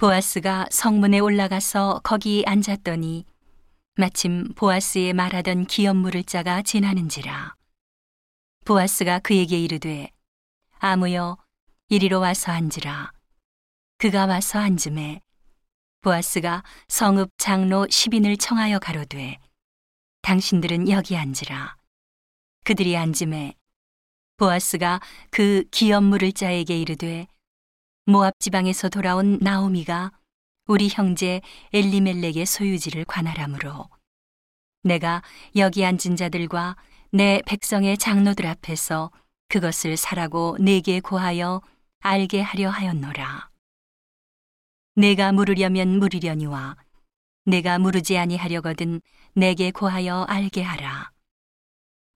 보아스가 성문에 올라가서 거기 앉았더니 마침 보아스의 말하던 기업 물을 자가 지나는지라. 보아스가 그에게 이르되 아무여 이리로 와서 앉으라. 그가 와서 앉음에 보아스가 성읍 장로 10인을 청하여 가로되 당신들은 여기 앉으라. 그들이 앉음에 보아스가 그 기업 물을 자에게 이르되 모압 지방에서 돌아온 나오미가 우리 형제 엘리멜렉의 소유지를 관할하므로 내가 여기 앉은 자들과 내 백성의 장로들 앞에서 그것을 사라고 내게 고하여 알게 하려 하였노라. 내가 물으려면 물으려니와 내가 물으지 아니하려거든 내게 고하여 알게 하라.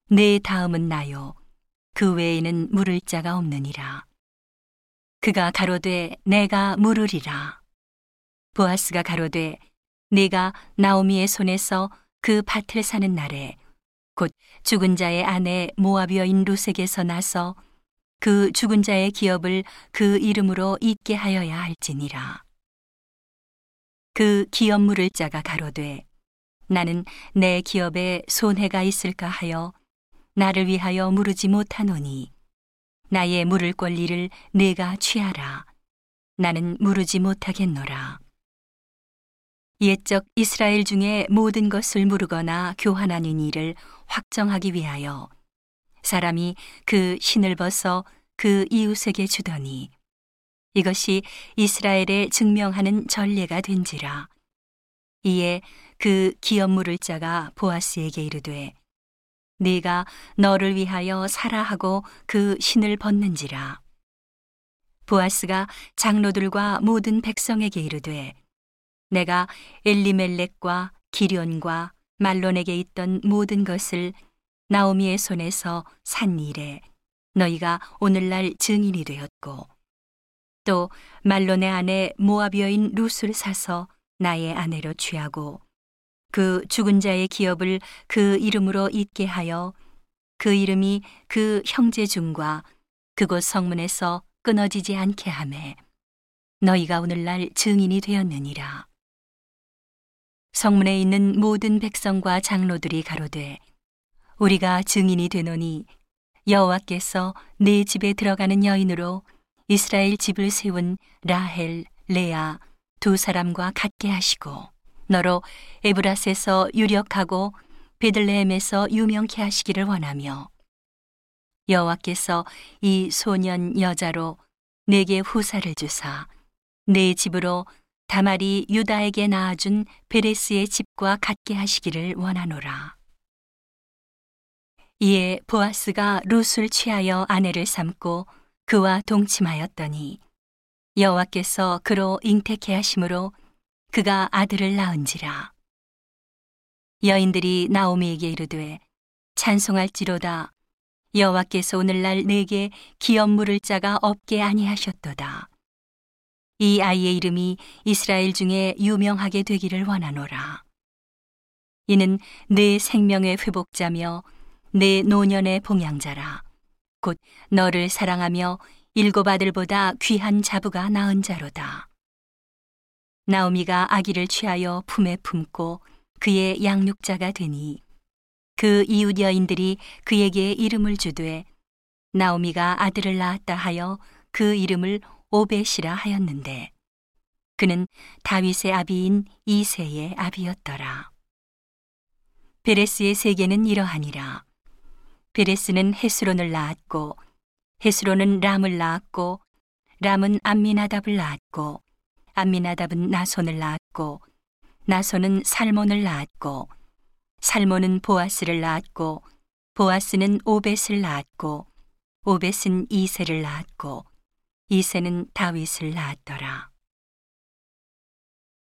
내 다음은 나요. 그 외에는 물을 자가 없느니라. 그가 가로되 내가 물으리라. 보아스가 가로되 내가 나오미의 손에서 그 밭을 사는 날에 곧 죽은 자의 아내 모아비어인 루색에서 나서 그 죽은 자의 기업을 그 이름으로 잊게 하여야 할지니라. 그 기업 물을 자가 가로되 나는 내 기업에 손해가 있을까 하여 나를 위하여 물으지 못하노니 나의 물을 권리를 내가 취하라. 나는 물으지 못하겠노라. 옛적 이스라엘 중에 모든 것을 물으거나 교환하는 일을 확정하기 위하여 사람이 그 신을 벗어 그 이웃에게 주더니 이것이 이스라엘에 증명하는 전례가 된지라. 이에 그 기업 물을 자가 보아스에게 이르되 네가 너를 위하여 사라 하고 그 신을 벗는지라. 보아스가 장로들과 모든 백성에게 이르되 내가 엘리멜렉과 기련과 말론에게 있던 모든 것을 나오미의 손에서 산 일에 너희가 오늘날 증인이 되었고 또 말론의 아내 모아비어인 루스를 사서 나의 아내로 취하고 그 죽은 자의 기업을 그 이름으로 잊게 하여 그 이름이 그 형제 중과 그곳 성문에서 끊어지지 않게 하매 너희가 오늘날 증인이 되었느니라. 성문에 있는 모든 백성과 장로들이 가로되 우리가 증인이 되노니 여호와께서 내 집에 들어가는 여인으로 이스라엘 집을 세운 라헬, 레아 두 사람과 같게 하시고 너로 에브라스에서 유력하고 베들레헴에서 유명케 하시기를 원하며 여호와께서 이 소년 여자로 내게 후사를 주사 내 집으로 다말이 유다에게 낳아준 베레스의 집과 같게 하시기를 원하노라. 이에 보아스가 룻을 취하여 아내를 삼고 그와 동침하였더니 여호와께서 그로 잉태케 하심으로 그가 아들을 낳은지라. 여인들이 나오미에게 이르되 찬송할지로다 여호와께서 오늘날 내게 기업 물을 자가 없게 아니하셨도다. 이 아이의 이름이 이스라엘 중에 유명하게 되기를 원하노라. 이는 내 생명의 회복자며 내 노년의 봉양자라. 곧 너를 사랑하며 일곱 아들보다 귀한 자부가 낳은 자로다. 나오미가 아기를 취하여 품에 품고 그의 양육자가 되니 그 이웃 여인들이 그에게 이름을 주되 나오미가 아들을 낳았다 하여 그 이름을 오벳이라 하였는데 그는 다윗의 아비인 이세의 아비였더라. 베레스의 세계는 이러하니라. 베레스는 헤스론을 낳았고 헤스론은 람을 낳았고 람은 암미나답을 낳았고 암미나답은 나손을 낳았고 나손은 살몬을 낳았고 살몬은 보아스를 낳았고 보아스는 오벳을 낳았고 오벳은 이세를 낳았고 이세는 다윗을 낳았더라.